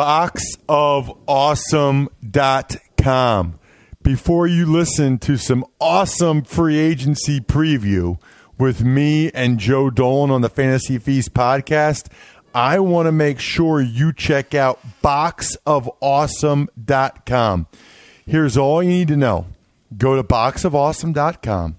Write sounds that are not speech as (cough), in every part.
boxofawesome.com. Before you listen to some awesome free agency preview with me and Joe Dolan on the Fantasy Feast podcast, I want to make sure you check out boxofawesome.com. Here's all you need to know go to boxofawesome.com.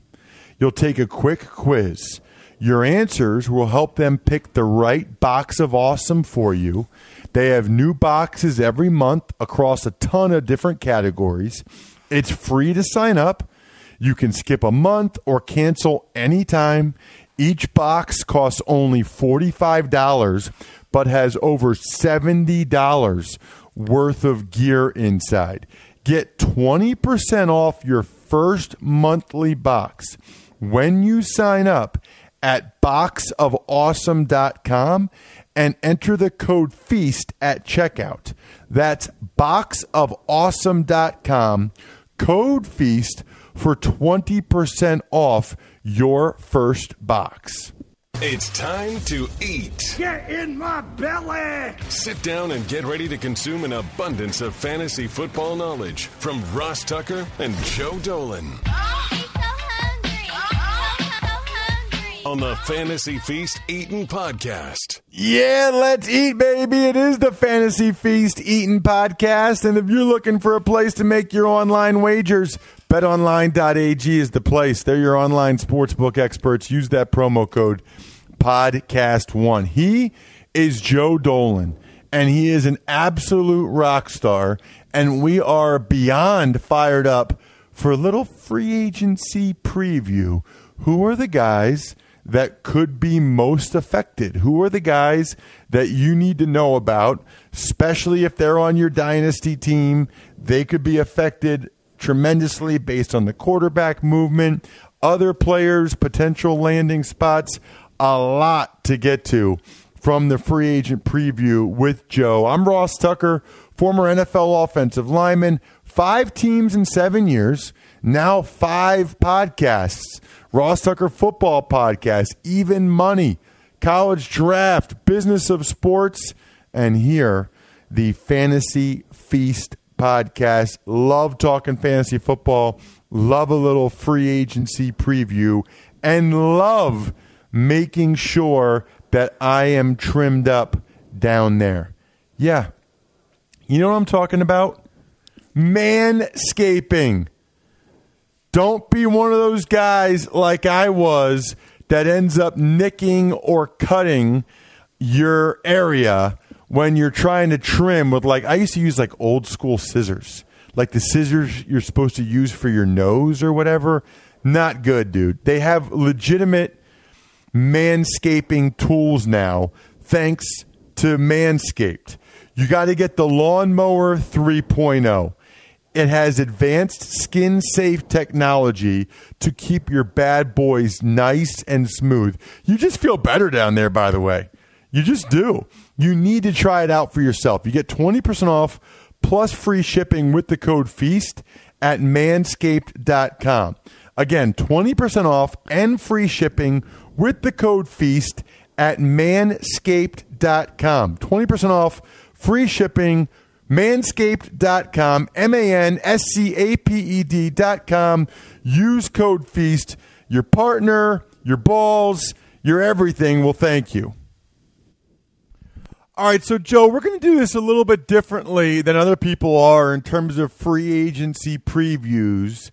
You'll take a quick quiz. Your answers will help them pick the right box of awesome for you. They have new boxes every month across a ton of different categories. It's free to sign up. You can skip a month or cancel anytime. Each box costs only $45 but has over $70 worth of gear inside. Get 20% off your first monthly box when you sign up at boxofawesome.com and enter the code FEAST at checkout. That's boxofawesome.com, code FEAST for 20% off your first box. It's time to eat. Get in my belly! Sit down and get ready to consume an abundance of fantasy football knowledge from Ross Tucker and Joe Dolan. Oh, on the Fantasy Feast Eating Podcast. Yeah, let's eat, baby. It is the Fantasy Feast Eating Podcast. And if you're looking for a place to make your online wagers, betonline.ag is the place. They're your online sportsbook experts. Use that promo code podcast1. He is Joe Dolan, and he is an absolute rock star. And we are beyond fired up for a little free agency preview. Who are the guys that could be most affected? Who are the guys that you need to know about, especially if they're on your dynasty team? They could be affected tremendously based on the quarterback movement, other players, potential landing spots. A lot to get to from the free agent preview with Joe. I'm Ross Tucker, former NFL offensive lineman, five teams in seven years, now five podcasts. Ross Tucker Football Podcast, Even Money, College Draft, Business of Sports, and here, the Fantasy Feast Podcast. Love talking fantasy football, love a little free agency preview, and love making sure that I am trimmed up down there. Yeah. You know what I'm talking about? Manscaping. Don't be one of those guys like I was that ends up nicking or cutting your area when you're trying to trim with like I used to use like old school scissors. Like the scissors you're supposed to use for your nose or whatever. Not good, dude. They have legitimate manscaping tools now thanks to Manscaped. You got to get the Lawnmower 3.0. It has advanced skin safe technology to keep your bad boys nice and smooth. You just feel better down there, by the way. You just do. You need to try it out for yourself. You get 20% off plus free shipping with the code FEAST at manscaped.com. Again, 20% off and free shipping with the code FEAST at manscaped.com. 20% off, free shipping, manscaped.com, M A N S C A P E D.com. Use code FEAST. Your partner, your balls, your everything will thank you. All right, so Joe, we're going to do this a little bit differently than other people are in terms of free agency previews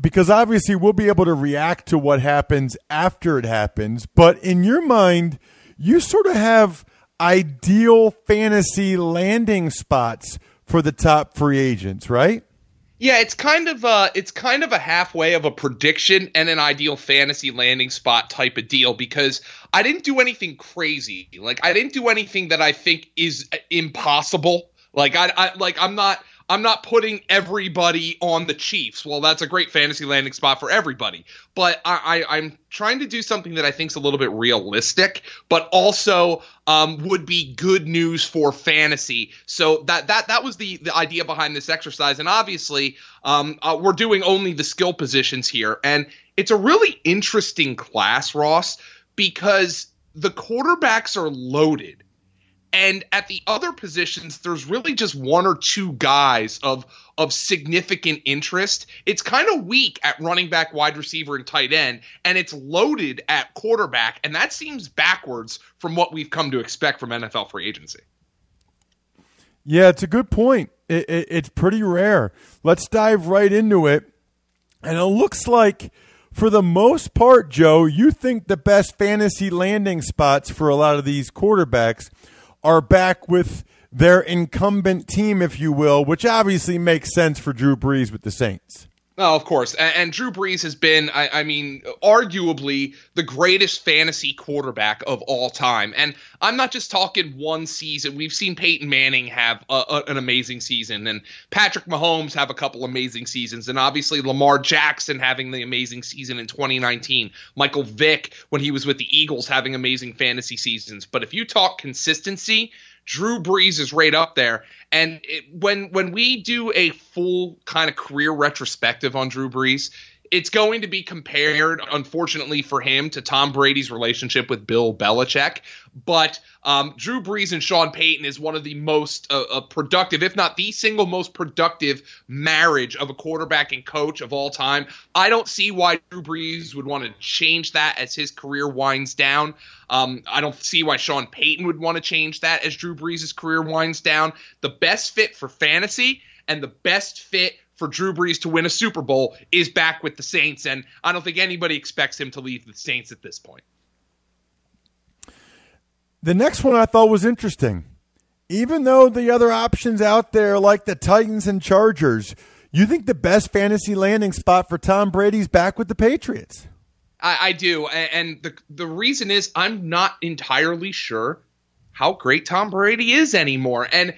because obviously we'll be able to react to what happens after it happens. But in your mind, you sort of have ideal fantasy landing spots for the top free agents, right? Yeah, it's kind of uh it's kind of a halfway of a prediction and an ideal fantasy landing spot type of deal because I didn't do anything crazy. Like I didn't do anything that I think is impossible. Like I, I like I'm not I'm not putting everybody on the Chiefs. Well, that's a great fantasy landing spot for everybody. But I, am trying to do something that I think is a little bit realistic, but also um, would be good news for fantasy. So that that that was the the idea behind this exercise. And obviously, um, uh, we're doing only the skill positions here, and it's a really interesting class, Ross, because the quarterbacks are loaded And at the other positions, there's really just one or two guys of of significant interest. It's kind of weak at running back, wide receiver, and tight end, and it's loaded at quarterback, and that seems backwards from what we've come to expect from NFL free agency. Yeah, it's a good point. It, it, it's pretty rare. Let's dive right into it. And it looks like, for the most part, Joe, you think the best fantasy landing spots for a lot of these quarterbacks are back with their incumbent team, if you will, which obviously makes sense for Drew Brees with the Saints. Oh, of course. And, and Drew Brees has been, I, I, mean, arguably the greatest fantasy quarterback of all time. And I'm not just talking one season. We've seen Peyton Manning have a, a, an amazing season, and Patrick Mahomes have a couple amazing seasons, and obviously Lamar Jackson having the amazing season in 2019. Michael Vick, when he was with the Eagles, having amazing fantasy seasons. But if you talk consistency, Drew Brees is right up there. And it, when when we do a full kind of career retrospective on Drew Brees, it's going to be compared, unfortunately for him, to Tom Brady's relationship with Bill Belichick. But um, Drew Brees and Sean Payton is one of the most uh, uh, productive, if not the single most productive marriage of a quarterback and coach of all time. I don't see why Drew Brees would want to change that as his career winds down. Um, I don't see why Sean Payton would want to change that as Drew Brees' career winds down. The best fit for fantasy and the best fit for Drew Brees to win a Super Bowl is back with the Saints, and I don't think anybody expects him to leave the Saints at this point. The next one I thought was interesting. Even though the other options out there, like the Titans and Chargers, you think the best fantasy landing spot for Tom Brady's back with the Patriots? I, I do, and the the reason is I'm not entirely sure how great Tom Brady is anymore. And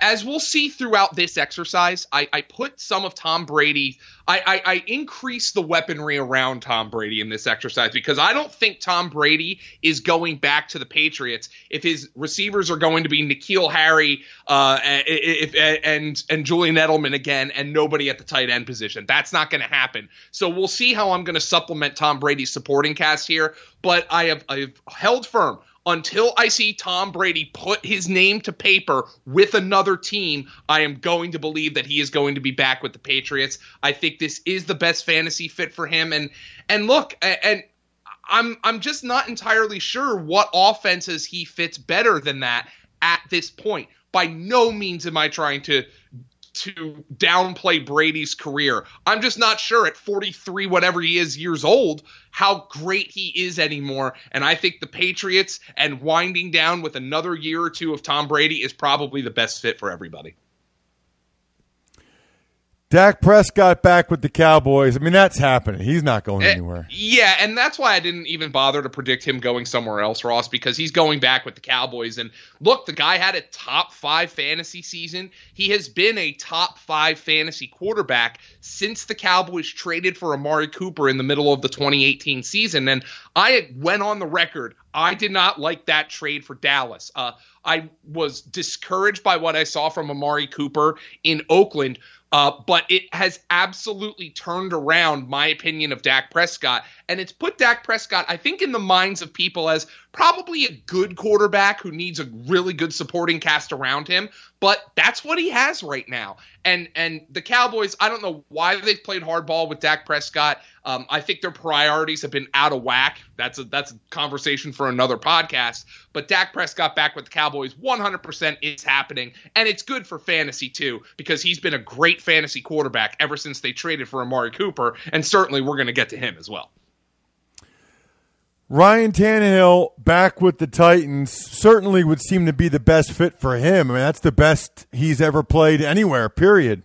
as we'll see throughout this exercise, I, I put some of Tom Brady, I, I, I increase the weaponry around Tom Brady in this exercise because I don't think Tom Brady is going back to the Patriots if his receivers are going to be N'Keal Harry uh, if, and and Julian Edelman again and nobody at the tight end position. That's not going to happen. So we'll see how I'm going to supplement Tom Brady's supporting cast here. But I have I've held firm until I see Tom Brady put his name to paper with another team, I am going to believe that he is going to be back with the Patriots. I think this is the best fantasy fit for him. And and look, and I'm I'm just not entirely sure what offenses he fits better than that at this point. By no means am I trying to to downplay Brady's career. I'm just not sure at 43, whatever he is years old, how great he is anymore. And I think the Patriots and winding down with another year or two of Tom Brady is probably the best fit for everybody. Dak Prescott back with the Cowboys. I mean, that's happening. He's not going eh, anywhere. yeah, and that's why I didn't even bother to predict him going somewhere else, Ross, because he's going back with the Cowboys. And look, the guy had a top five fantasy season. He has been a top five fantasy quarterback since the Cowboys traded for Amari Cooper in the middle of the 2018 season. And I went on the record. I did not like that trade for Dallas. Uh, I was discouraged by what I saw from Amari Cooper in Oakland uh, but it has absolutely turned around my opinion of Dak Prescott. And it's put Dak Prescott, I think, in the minds of people as probably a good quarterback who needs a really good supporting cast around him. But that's what he has right now. And and the Cowboys, I don't know why they've played hardball with Dak Prescott. Um, I think their priorities have been out of whack. That's a that's a conversation for another podcast. But Dak Prescott back with the Cowboys, 100% is happening, and it's good for fantasy too because he's been a great fantasy quarterback ever since they traded for Amari Cooper, and certainly we're going to get to him as well. Ryan Tannehill back with the Titans certainly would seem to be the best fit for him. I mean, that's the best he's ever played anywhere, period.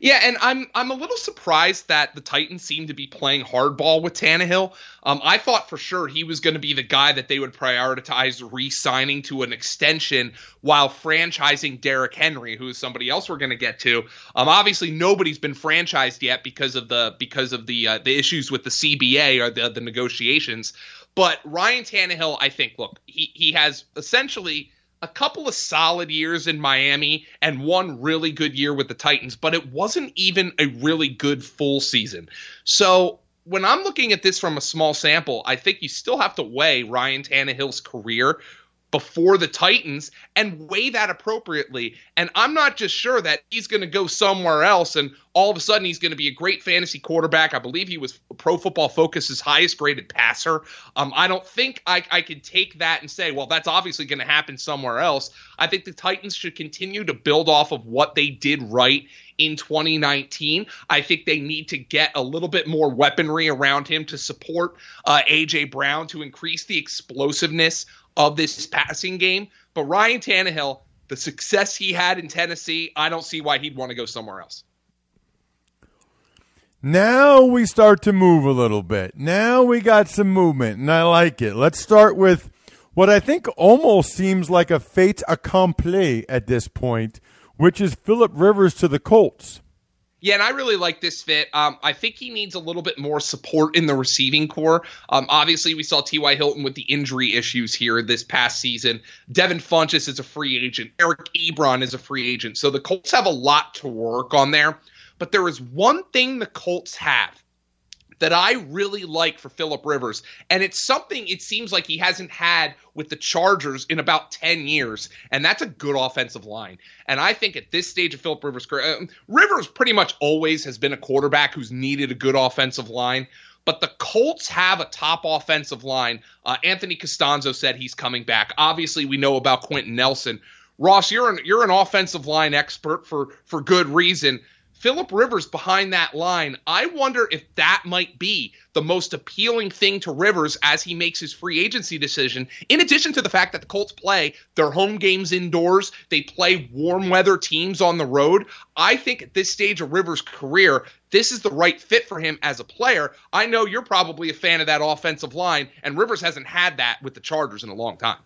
Yeah, and I'm I'm a little surprised that the Titans seem to be playing hardball with Tannehill. Um, I thought for sure he was going to be the guy that they would prioritize re-signing to an extension while franchising Derrick Henry, who is somebody else we're going to get to. Um, obviously nobody's been franchised yet because of the because of the uh, the issues with the CBA or the the negotiations. But Ryan Tannehill, I think, look, he he has essentially a couple of solid years in Miami and one really good year with the Titans, but it wasn't even a really good full season. So when I'm looking at this from a small sample, I think you still have to weigh Ryan Tannehill's career before the Titans and weigh that appropriately. And I'm not just sure that he's going to go somewhere else and all of a sudden he's going to be a great fantasy quarterback. I believe he was Pro Football Focus's highest graded passer. Um, I don't think I, I can take that and say, well, that's obviously going to happen somewhere else. I think the Titans should continue to build off of what they did right in 2019. I think they need to get a little bit more weaponry around him to support uh, AJ Brown to increase the explosiveness of this passing game. But Ryan Tannehill, the success he had in Tennessee, I don't see why he'd want to go somewhere else. Now we start to move a little bit. Now we got some movement, and I like it. Let's start with what I think almost seems like a fait accompli at this point, which is Philip Rivers to the Colts. Yeah, and I really like this fit. Um, I think he needs a little bit more support in the receiving core. Um, obviously, we saw T.Y. Hilton with the injury issues here this past season. Devin Funchess is a free agent. Eric Ebron is a free agent. So the Colts have a lot to work on there. But there is one thing the Colts have that I really like for Philip Rivers, and it's something it seems like he hasn't had with the Chargers in about 10 years, and that's a good offensive line. And I think at this stage of Philip Rivers' career, um, Rivers pretty much always has been a quarterback who's needed a good offensive line. But the Colts have a top offensive line. Uh, Anthony Castonzo said he's coming back. Obviously, we know about Quenton Nelson. Ross, you're an you're an offensive line expert for for good reason. Philip Rivers behind that line, I wonder if that might be the most appealing thing to Rivers as he makes his free agency decision. In addition to the fact that the Colts play their home games indoors, they play warm weather teams on the road. I think at this stage of Rivers' career, this is the right fit for him as a player. I know you're probably a fan of that offensive line, and Rivers hasn't had that with the Chargers in a long time.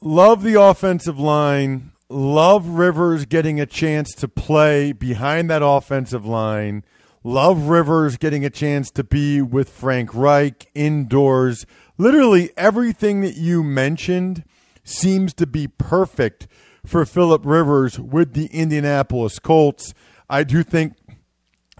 Love the offensive line love Rivers getting a chance to play behind that offensive line. Love Rivers getting a chance to be with Frank Reich indoors. Literally everything that you mentioned seems to be perfect for Philip Rivers with the Indianapolis Colts. I do think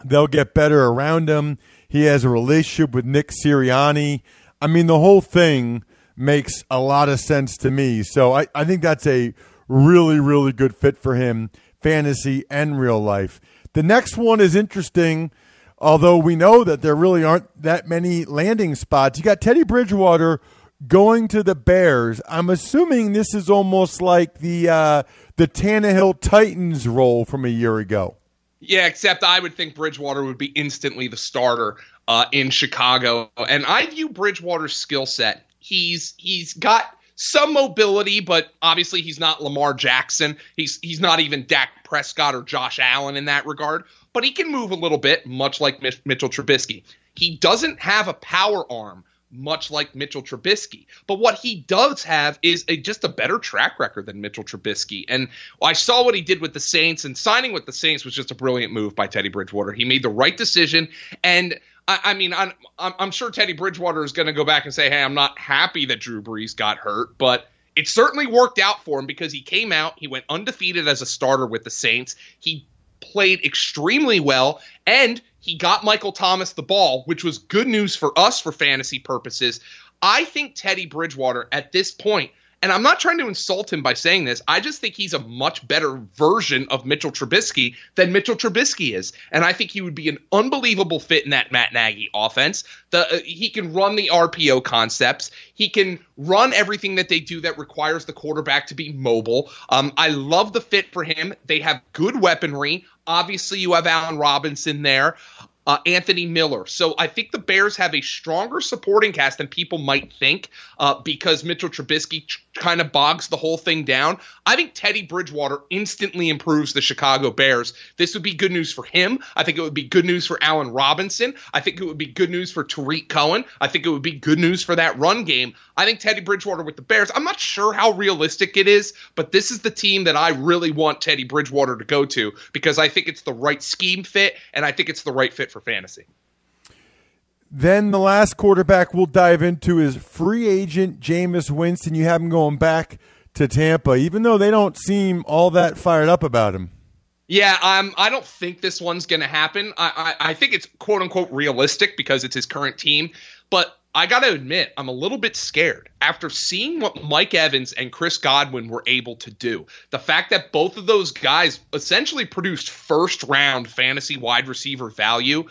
they'll get better around him. He has a relationship with Nick Sirianni. I mean, the whole thing makes a lot of sense to me. So I, I think that's a really, really good fit for him, fantasy and real life. The next one is interesting, although we know that there really aren't that many landing spots. You got Teddy Bridgewater going to the Bears. I'm assuming this is almost like the uh, the Tannehill Titans role from a year ago. Yeah, except I would think Bridgewater would be instantly the starter uh, in Chicago, and I view Bridgewater's skill set. He's he's got some mobility, but obviously he's not Lamar Jackson. He's he's not even Dak Prescott or Josh Allen in that regard, but he can move a little bit, much like Mitchell Trubisky. He doesn't have a power arm much like Mitchell Trubisky. But what he does have is a, just a better track record than Mitchell Trubisky. And I saw what he did with the Saints, and signing with the Saints was just a brilliant move by Teddy Bridgewater. He made the right decision, and I, I mean, I'm, I'm sure Teddy Bridgewater is going to go back and say, "Hey, I'm not happy that Drew Brees got hurt, but." It certainly worked out for him because he came out, he went undefeated as a starter with the Saints. He played extremely well, and he got Michael Thomas the ball, which was good news for us for fantasy purposes. I think Teddy Bridgewater at this point and I'm not trying to insult him by saying this. I just think he's a much better version of Mitchell Trubisky than Mitchell Trubisky is. And I think he would be an unbelievable fit in that Matt Nagy offense. The, uh, he can run the RPO concepts. He can run everything that they do that requires the quarterback to be mobile. Um, I love the fit for him. They have good weaponry. Obviously, you have Allen Robinson there uh, Anthony Miller. So I think the Bears have a stronger supporting cast than people might think uh, because Mitchell Trubisky kind of bogs the whole thing down. I think Teddy Bridgewater instantly improves the Chicago Bears. This would be good news for him. I think it would be good news for Allen Robinson. I think it would be good news for Tarik Cohen. I think it would be good news for that run game. I think Teddy Bridgewater with the Bears, I'm not sure how realistic it is, but this is the team that I really want Teddy Bridgewater to go to because I think it's the right scheme fit and I think it's the right fit for fantasy. Then the last quarterback we'll dive into is free agent Jameis Winston. You have him going back to Tampa, even though they don't seem all that fired up about him. Yeah, um, I don't think this one's going to happen. I, I, I think it's quote unquote realistic because it's his current team. But I got to admit, I'm a little bit scared after seeing what Mike Evans and Chris Godwin were able to do. The fact that both of those guys essentially produced first round fantasy wide receiver value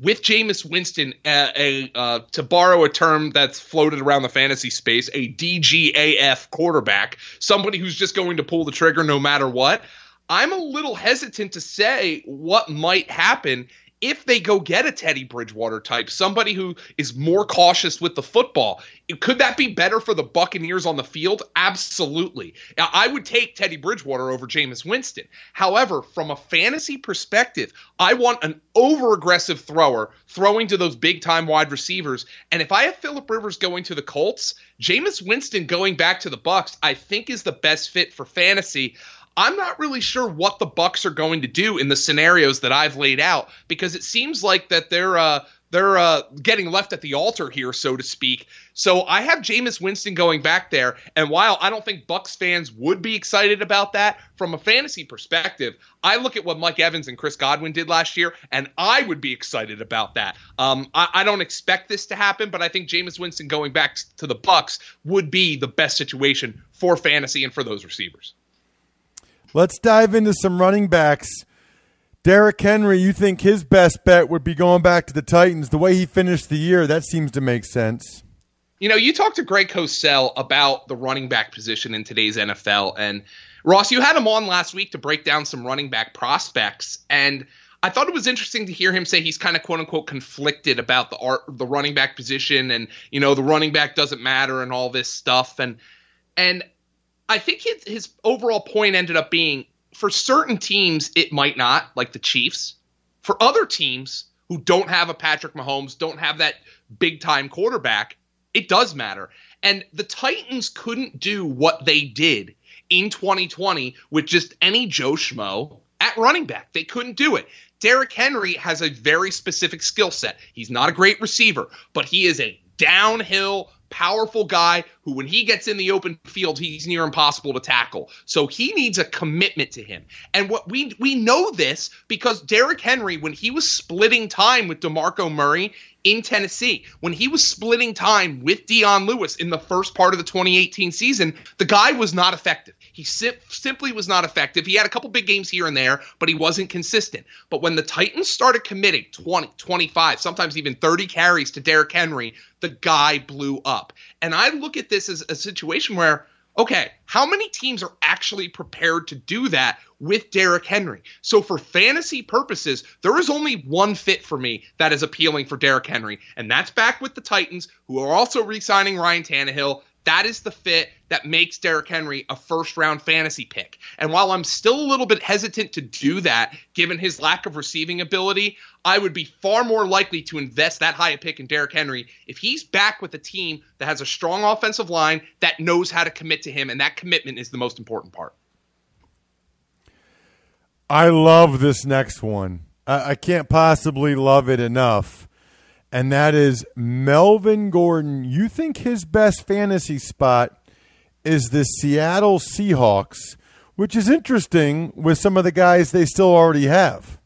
with Jameis Winston, a uh, to borrow a term that's floated around the fantasy space, a DGAF quarterback, somebody who's just going to pull the trigger no matter what. I'm a little hesitant to say what might happen if they go get a Teddy Bridgewater type, somebody who is more cautious with the football. Could that be better for the Buccaneers on the field? Absolutely. I would take Teddy Bridgewater over Jameis Winston. However, from a fantasy perspective, I want an over aggressive thrower throwing to those big time wide receivers. And if I have Philip Rivers going to the Colts, Jameis Winston going back to the Bucs, I think is the best fit for fantasy. I'm not really sure what the Bucs are going to do in the scenarios that I've laid out because it seems like that they're uh, they're uh, getting left at the altar here, so to speak. So I have Jameis Winston going back there, and while I don't think Bucs fans would be excited about that from a fantasy perspective, I look at what Mike Evans and Chris Godwin did last year, and I would be excited about that. Um, I, I, don't expect this to happen, but I think Jameis Winston going back to the Bucs would be the best situation for fantasy and for those receivers. Let's dive into some running backs. Derrick Henry, you think his best bet would be going back to the Titans? The way he finished the year, that seems to make sense. You know, you talked to Greg Cosell about the running back position in today's NFL, and Ross, you had him on last week to break down some running back prospects, and I thought it was interesting to hear him say he's kind of quote unquote conflicted about the art, the running back position, and you know the running back doesn't matter and all this stuff, and and I think his, his overall point ended up being for certain teams, it might not, like the Chiefs. For other teams who don't have a Patrick Mahomes, don't have that big time quarterback, it does matter. And the Titans couldn't do what they did in 2020 with just any Joe Schmo at running back. They couldn't do it. Derrick Henry has a very specific skill set. He's not a great receiver, but he is a downhill powerful guy who, when he gets in the open field, he's near impossible to tackle. So he needs a commitment to him. And what we we know this because Derrick Henry, when he was splitting time with DeMarco Murray in Tennessee, when he was splitting time with Dion Lewis in the first part of the 2018 season, the guy was not effective. He sim- simply was not effective. He had a couple big games here and there, but he wasn't consistent. But when the Titans started committing 20, 25, sometimes even 30 carries to Derrick Henry, the guy blew up. And I look at this as a situation where, okay, how many teams are actually prepared to do that with Derrick Henry? So for fantasy purposes, there is only one fit for me that is appealing for Derrick Henry, and that's back with the Titans, who are also re-signing Ryan Tannehill that is the fit that makes Derrick Henry a first round fantasy pick. And while I'm still a little bit hesitant to do that, given his lack of receiving ability, I would be far more likely to invest that high a pick in Derrick Henry if he's back with a team that has a strong offensive line that knows how to commit to him. And that commitment is the most important part. I love this next one. I, I can't possibly love it enough and that is Melvin Gordon. You think his best fantasy spot is the Seattle Seahawks, which is interesting with some of the guys they still already have.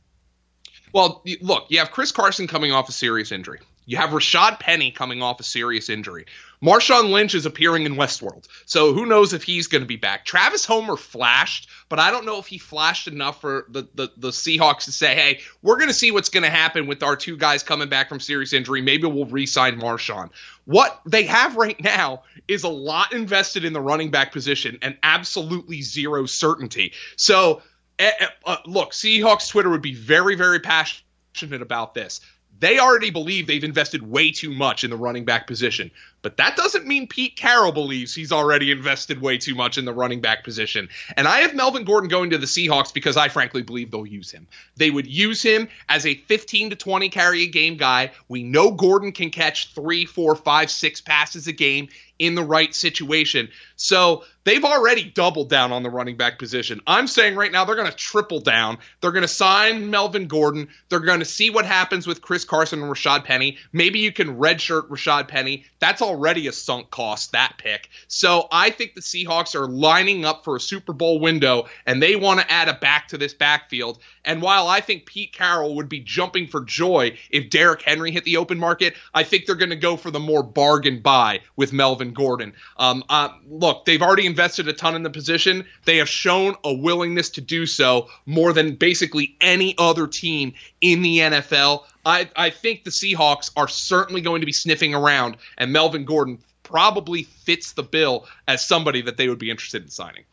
Well, look, you have Chris Carson coming off a serious injury. You have Rashad Penny coming off a serious injury. Marshawn Lynch is appearing in Westworld, so who knows if he's going to be back. Travis Homer flashed, but I don't know if he flashed enough for the, the, the Seahawks to say, hey, we're going to see what's going to happen with our two guys coming back from serious injury. Maybe we'll re sign Marshawn. What they have right now is a lot invested in the running back position and absolutely zero certainty. So, uh, uh, look, Seahawks Twitter would be very, very passionate about this they already believe they've invested way too much in the running back position. But that doesn't mean Pete Carroll believes he's already invested way too much in the running back position. And I have Melvin Gordon going to the Seahawks because I frankly believe they'll use him. They would use him as a 15 to 20 carry a game guy. We know Gordon can catch three, four, five, six passes a game in the right situation. So they've already doubled down on the running back position. I'm saying right now they're going to triple down. They're going to sign Melvin Gordon. They're going to see what happens with Chris Carson and Rashad Penny. Maybe you can redshirt Rashad Penny. That's all already a sunk cost, that pick. So I think the Seahawks are lining up for a Super Bowl window and they want to add a back to this backfield. And while I think Pete Carroll would be jumping for joy if Derrick Henry hit the open market, I think they're going to go for the more bargain buy with Melvin Gordon. Um, uh, look, they've already invested a ton in the position. They have shown a willingness to do so more than basically any other team in the NFL. I, I think the Seahawks are certainly going to be sniffing around, and Melvin Gordon probably fits the bill as somebody that they would be interested in signing.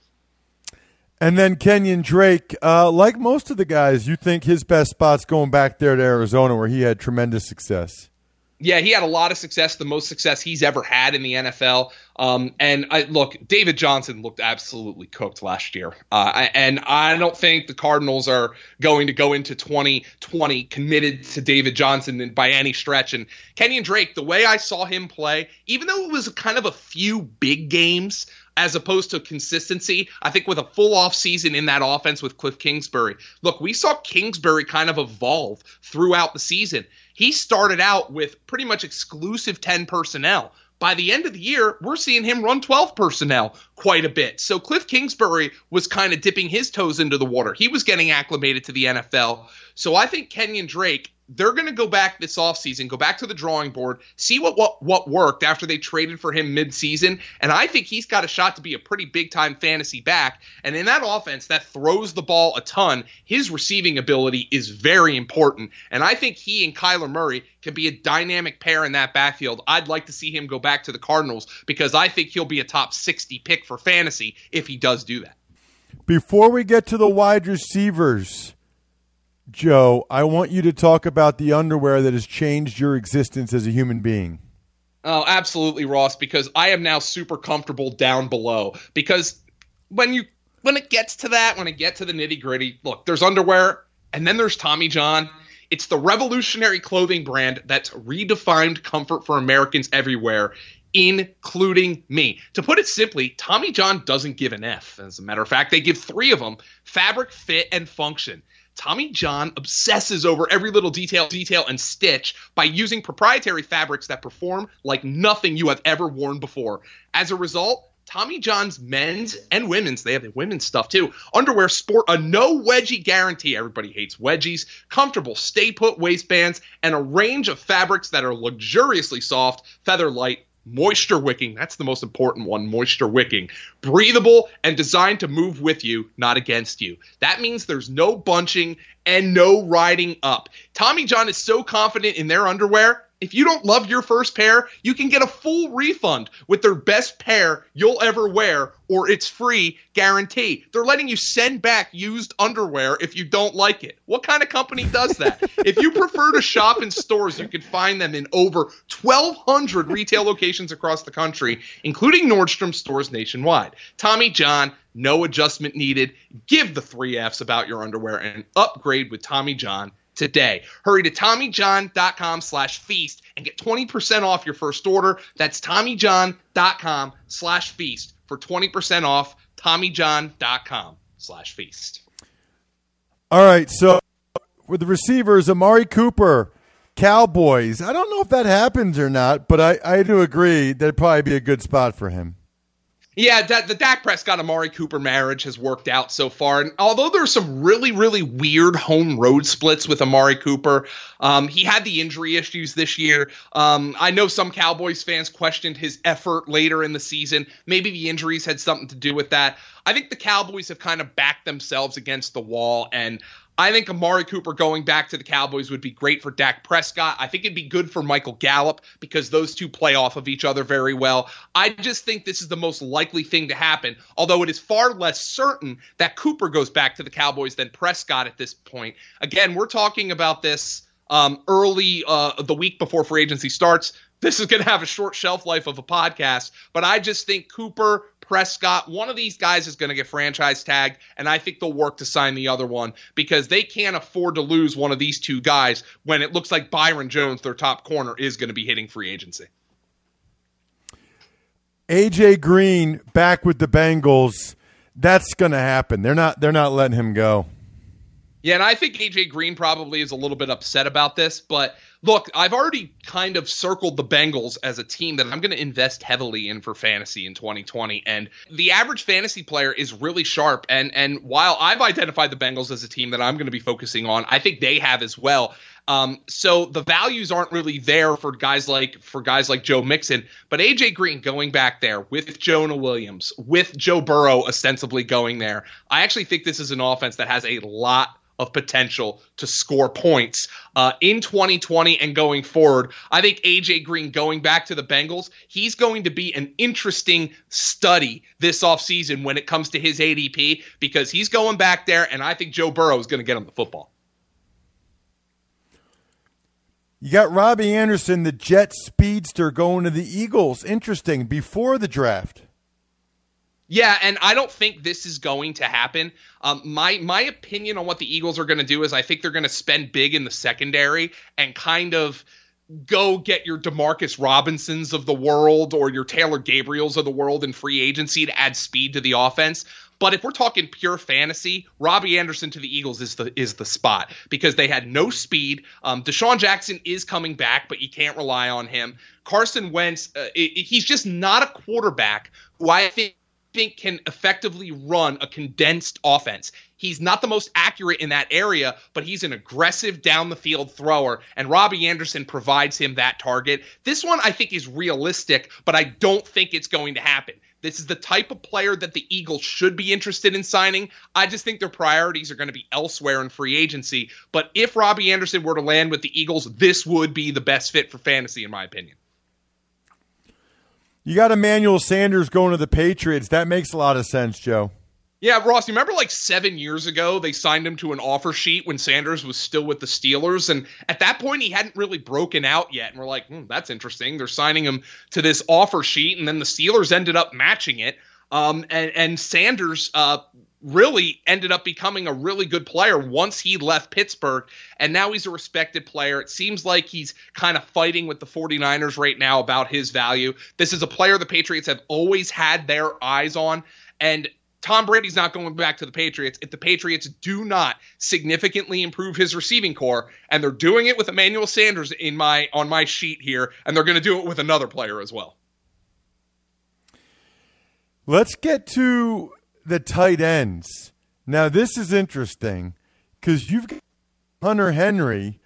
And then Kenyon Drake, uh, like most of the guys, you think his best spot's going back there to Arizona, where he had tremendous success. Yeah, he had a lot of success, the most success he's ever had in the NFL. Um, and I, look, David Johnson looked absolutely cooked last year. Uh, and I don't think the Cardinals are going to go into 2020 committed to David Johnson by any stretch. And Kenyon Drake, the way I saw him play, even though it was kind of a few big games, as opposed to consistency. I think with a full off season in that offense with Cliff Kingsbury, look, we saw Kingsbury kind of evolve throughout the season. He started out with pretty much exclusive 10 personnel. By the end of the year, we're seeing him run 12 personnel quite a bit. So Cliff Kingsbury was kind of dipping his toes into the water. He was getting acclimated to the NFL. So I think Kenyon Drake they're going to go back this offseason, go back to the drawing board, see what, what what worked after they traded for him midseason. And I think he's got a shot to be a pretty big time fantasy back. And in that offense that throws the ball a ton, his receiving ability is very important. And I think he and Kyler Murray can be a dynamic pair in that backfield. I'd like to see him go back to the Cardinals because I think he'll be a top 60 pick for fantasy if he does do that. Before we get to the wide receivers, Joe, I want you to talk about the underwear that has changed your existence as a human being. Oh, absolutely, Ross, because I am now super comfortable down below. Because when you when it gets to that, when it gets to the nitty gritty, look, there's underwear and then there's Tommy John. It's the revolutionary clothing brand that's redefined comfort for Americans everywhere, including me. To put it simply, Tommy John doesn't give an F. As a matter of fact, they give three of them fabric, fit, and function. Tommy John obsesses over every little detail, detail, and stitch by using proprietary fabrics that perform like nothing you have ever worn before. As a result, Tommy John's men's and women's, they have the women's stuff too, underwear sport a no wedgie guarantee. Everybody hates wedgies, comfortable stay put waistbands, and a range of fabrics that are luxuriously soft, feather light, moisture wicking. That's the most important one moisture wicking. Breathable and designed to move with you, not against you. That means there's no bunching and no riding up. Tommy John is so confident in their underwear. If you don't love your first pair, you can get a full refund with their best pair you'll ever wear, or it's free guarantee. They're letting you send back used underwear if you don't like it. What kind of company does that? (laughs) if you prefer to shop in stores, you can find them in over 1,200 retail locations across the country, including Nordstrom stores nationwide. Tommy John, no adjustment needed. Give the three F's about your underwear and upgrade with Tommy John today. Hurry to TommyJohn.com slash feast and get 20% off your first order. That's TommyJohn.com slash feast for 20% off. TommyJohn.com slash feast. All right, so with the receivers, Amari Cooper, Cowboys. I don't know if that happens or not, but I, I do agree that'd probably be a good spot for him. Yeah, that, the Dak Prescott Amari Cooper marriage has worked out so far. And although there's some really, really weird home road splits with Amari Cooper, um, he had the injury issues this year. Um, I know some Cowboys fans questioned his effort later in the season. Maybe the injuries had something to do with that. I think the Cowboys have kind of backed themselves against the wall, and I think Amari Cooper going back to the Cowboys would be great for Dak Prescott. I think it'd be good for Michael Gallup because those two play off of each other very well. I just think this is the most likely thing to happen, although it is far less certain that Cooper goes back to the Cowboys than Prescott at this point. Again, we're talking about this um, early uh, the week before free agency starts. This is going to have a short shelf life of a podcast, but I just think Cooper, Prescott, one of these guys is going to get franchise tagged, and I think they'll work to sign the other one because they can't afford to lose one of these two guys when it looks like Byron Jones, their top corner, is going to be hitting free agency. AJ Green back with the Bengals. That's going to happen. They're not. They're not letting him go. Yeah, and I think AJ Green probably is a little bit upset about this, but look, I've already kind of circled the Bengals as a team that I'm going to invest heavily in for fantasy in 2020. And the average fantasy player is really sharp. And and while I've identified the Bengals as a team that I'm going to be focusing on, I think they have as well. Um, so the values aren't really there for guys like for guys like Joe Mixon, but AJ Green going back there with Jonah Williams, with Joe Burrow ostensibly going there. I actually think this is an offense that has a lot of potential to score points uh, in 2020 and going forward. I think AJ Green going back to the Bengals, he's going to be an interesting study this offseason when it comes to his ADP because he's going back there, and I think Joe Burrow is going to get him the football. You got Robby Anderson, the Jet speedster, going to the Eagles. Interesting. Before the draft. Yeah, and I don't think this is going to happen. Um, my my opinion on what the Eagles are going to do is I think they're going to spend big in the secondary and kind of go get your Demarcus Robinsons of the world or your Taylor Gabriels of the world in free agency to add speed to the offense. But if we're talking pure fantasy, Robby Anderson to the Eagles is the is the spot because they had no speed. Um, DeSean Jackson is coming back, but you can't rely on him. Carson Wentz, uh, it, it, he's just not a quarterback who I think think can effectively run a condensed offense. He's not the most accurate in that area, but he's an aggressive down the field thrower, and Robby Anderson provides him that target. This one I think is realistic, but I don't think it's going to happen. This is the type of player that the Eagles should be interested in signing. I just think their priorities are going to be elsewhere in free agency. But if Robby Anderson were to land with the Eagles, this would be the best fit for fantasy, in my opinion. You got Emmanuel Sanders going to the Patriots. That makes a lot of sense, Joe. Yeah, Ross, you remember like seven years ago, they signed him to an offer sheet when Sanders was still with the Steelers. And at that point, he hadn't really broken out yet. And we're like, hmm, that's interesting. They're signing him to this offer sheet. And then the Steelers ended up matching it. Um, and, and Sanders uh, really ended up becoming a really good player once he left Pittsburgh. And now he's a respected player. It seems like he's kind of fighting with the 49ers right now about his value. This is a player the Patriots have always had their eyes on. And Tom Brady's not going back to the Patriots if the Patriots do not significantly improve his receiving core, and they're doing it with Emmanuel Sanders in my on my sheet here, and they're going to do it with another player as well. Let's get to the tight ends. Now, this is interesting because you've got Hunter Henry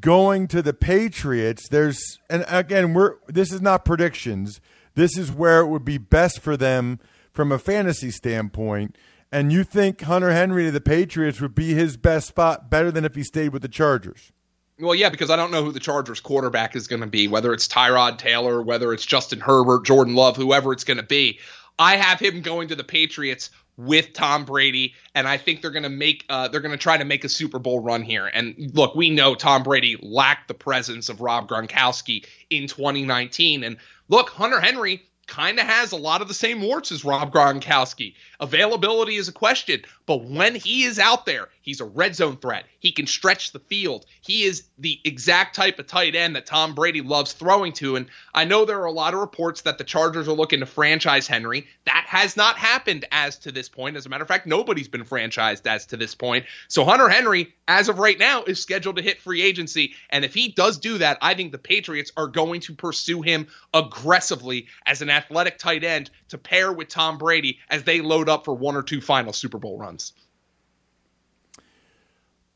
going to the Patriots. There's, and again, we're this is not predictions. This is where it would be best for them from a fantasy standpoint. And you think Hunter Henry to the Patriots would be his best spot, better than if he stayed with the Chargers? Well, yeah, because I don't know who the Chargers quarterback is going to be, whether it's Tyrod Taylor, whether it's Justin Herbert, Jordan Love, whoever it's going to be. I have him going to the Patriots with Tom Brady, and I think they're going to make uh, they're going to try to make a Super Bowl run here. And look, we know Tom Brady lacked the presence of Rob Gronkowski in 2019, and look, Hunter Henry kind of has a lot of the same warts as Rob Gronkowski. Availability is a question, but when he is out there, he's a red zone threat. He can stretch the field. He is the exact type of tight end that Tom Brady loves throwing to. And I know there are a lot of reports that the Chargers are looking to franchise Henry. That has not happened as to this point. As a matter of fact, nobody's been franchised as to this point. So Hunter Henry, as of right now, is scheduled to hit free agency. And if he does do that, I think the Patriots are going to pursue him aggressively as an athletic tight end to pair with Tom Brady as they load up for one or two final Super Bowl runs.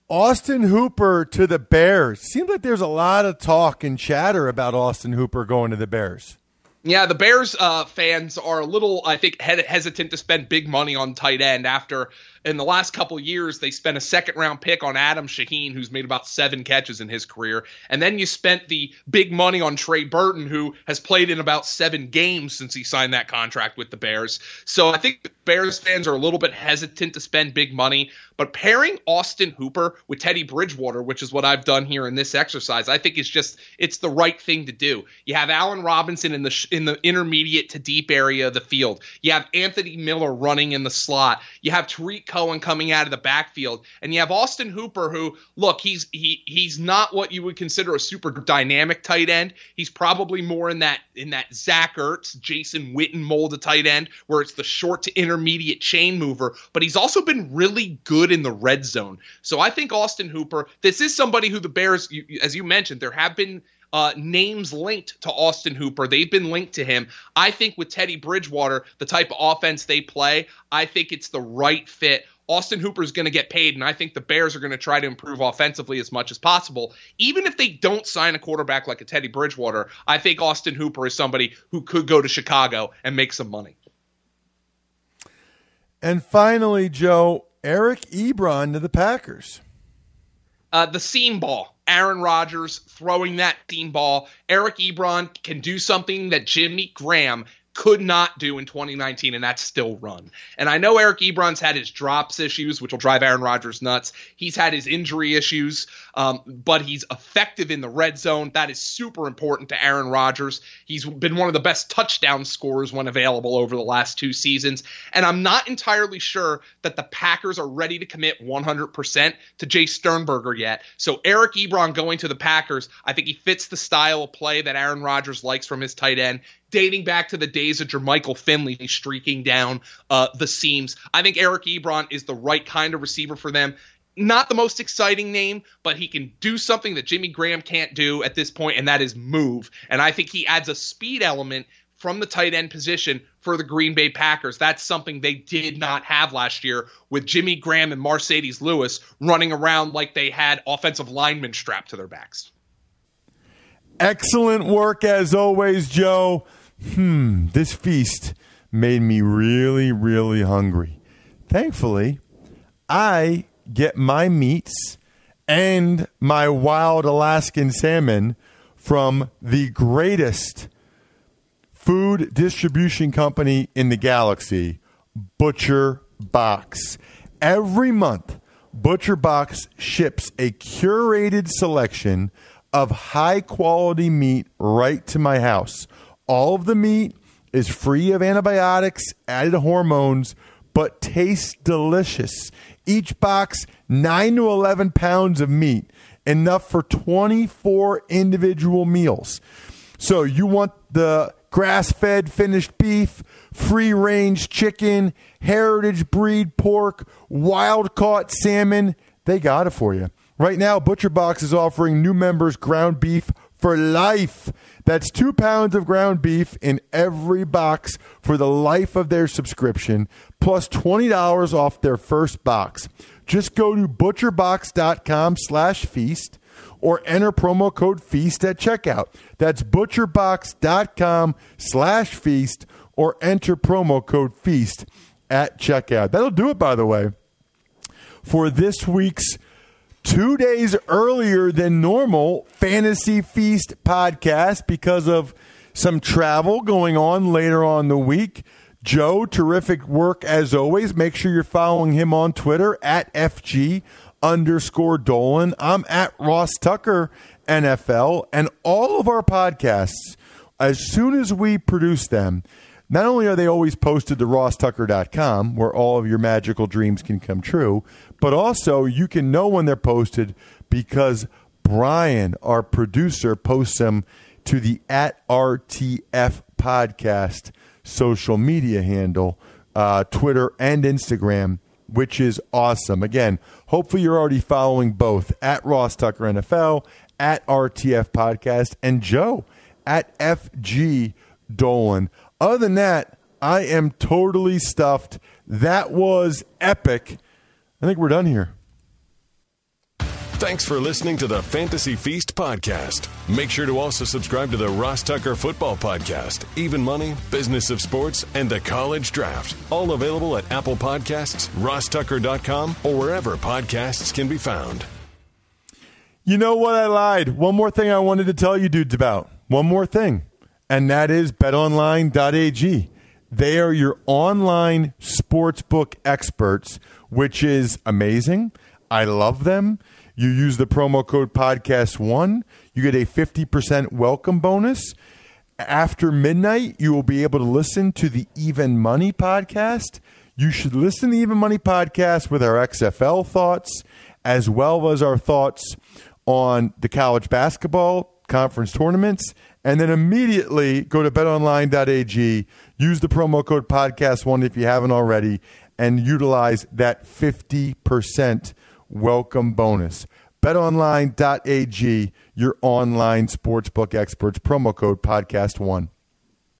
Austin Hooper to the Bears. Seems like there's a lot of talk and chatter about Austin Hooper going to the Bears. Yeah, the Bears uh, fans are a little, I think, hesitant to spend big money on tight end after in the last couple years, they spent a second round pick on Adam Shaheen, who's made about seven catches in his career. And then you spent the big money on Trey Burton, who has played in about seven games since he signed that contract with the Bears. So I think Bears fans are a little bit hesitant to spend big money. But pairing Austin Hooper with Teddy Bridgewater, which is what I've done here in this exercise, I think is just it's the right thing to do. You have Allen Robinson in the in the intermediate to deep area of the field. You have Anthony Miller running in the slot. You have Tarik Cohen coming out of the backfield, and you have Austin Hooper, who look, he's he he's not what you would consider a super dynamic tight end. He's probably more in that in that Zach Ertz, Jason Witten mold of tight end, where it's the short to intermediate chain mover. But he's also been really good in the red zone. So I think Austin Hooper, this is somebody who the Bears, you, as you mentioned, there have been uh, names linked to Austin Hooper. They've been linked to him. I think with Teddy Bridgewater, the type of offense they play, I think it's the right fit. Austin Hooper is going to get paid, and I think the Bears are going to try to improve offensively as much as possible. Even if they don't sign a quarterback like a Teddy Bridgewater, I think Austin Hooper is somebody who could go to Chicago and make some money. And finally, Joe, Eric Ebron to the Packers. Uh, the seam ball. Aaron Rodgers throwing that seam ball. Eric Ebron can do something that Jimmy Graham could not do in 2019, and that's still run. And I know Eric Ebron's had his drops issues, which will drive Aaron Rodgers nuts. He's had his injury issues, um, but he's effective in the red zone. That is super important to Aaron Rodgers. He's been one of the best touchdown scorers when available over the last two seasons. And I'm not entirely sure that the Packers are ready to commit 100% to Jace Sternberger yet. So Eric Ebron going to the Packers, I think he fits the style of play that Aaron Rodgers likes from his tight end dating back to the days of Jermichael Finley streaking down uh, the seams. I think Eric Ebron is the right kind of receiver for them. Not the most exciting name, but he can do something that Jimmy Graham can't do at this point, and that is move. And I think he adds a speed element from the tight end position for the Green Bay Packers. That's something they did not have last year with Jimmy Graham and Marcedes Lewis running around like they had offensive linemen strapped to their backs. Excellent work as always, Joe. Hmm, this feast made me really, really hungry. Thankfully, I get my meats and my wild Alaskan salmon from the greatest food distribution company in the galaxy, Butcher Box. Every month, Butcher Box ships a curated selection of high quality meat right to my house. All of the meat is free of antibiotics, added hormones, but tastes delicious. Each box, 9 to 11 pounds of meat, enough for 24 individual meals. So you want the grass fed finished beef, free range chicken, heritage breed pork, wild caught salmon. They got it for you. Right now, Butcher Box is offering new members ground beef for life. That's two pounds of ground beef in every box for the life of their subscription, plus $20 off their first box. Just go to butcherbox.com slash feast or enter promo code feast at checkout. That's butcherbox.com slash feast or enter promo code feast at checkout. That'll do it, by the way, for this week's two days earlier than normal Fantasy Feast podcast because of some travel going on later on the week. Joe, terrific work as always. Make sure you're following him on Twitter at FG underscore Dolan. I'm at Ross Tucker NFL and all of our podcasts, as soon as we produce them, not only are they always posted to rosstucker.com, where all of your magical dreams can come true, but also you can know when they're posted because Brian, our producer, posts them to the at RTF podcast social media handle, uh, Twitter and Instagram, which is awesome. Again, hopefully you're already following both at Ross Tucker NFL, at RTF podcast, and Joe at FG Dolan. Other than that, I am totally stuffed. That was epic. I think we're done here. Thanks for listening to the Fantasy Feast podcast. Make sure to also subscribe to the Ross Tucker Football Podcast, Even Money, Business of Sports, and the College Draft. All available at Apple Podcasts, rosstucker.com, or wherever podcasts can be found. You know what? I lied. One more thing I wanted to tell you dudes about. One more thing. And that is betonline.ag. They are your online sportsbook experts, which is amazing. I love them. You use the promo code podcast1, you get a 50% welcome bonus. After midnight, you will be able to listen to the Even Money podcast. You should listen to Even Money Podcast with our XFL thoughts, as well as our thoughts on the college basketball conference tournaments, and then immediately go to betonline.ag, use the promo code podcast1 if you haven't already, and utilize that 50% welcome bonus. BetOnline.ag, your online sportsbook experts, promo code podcast1.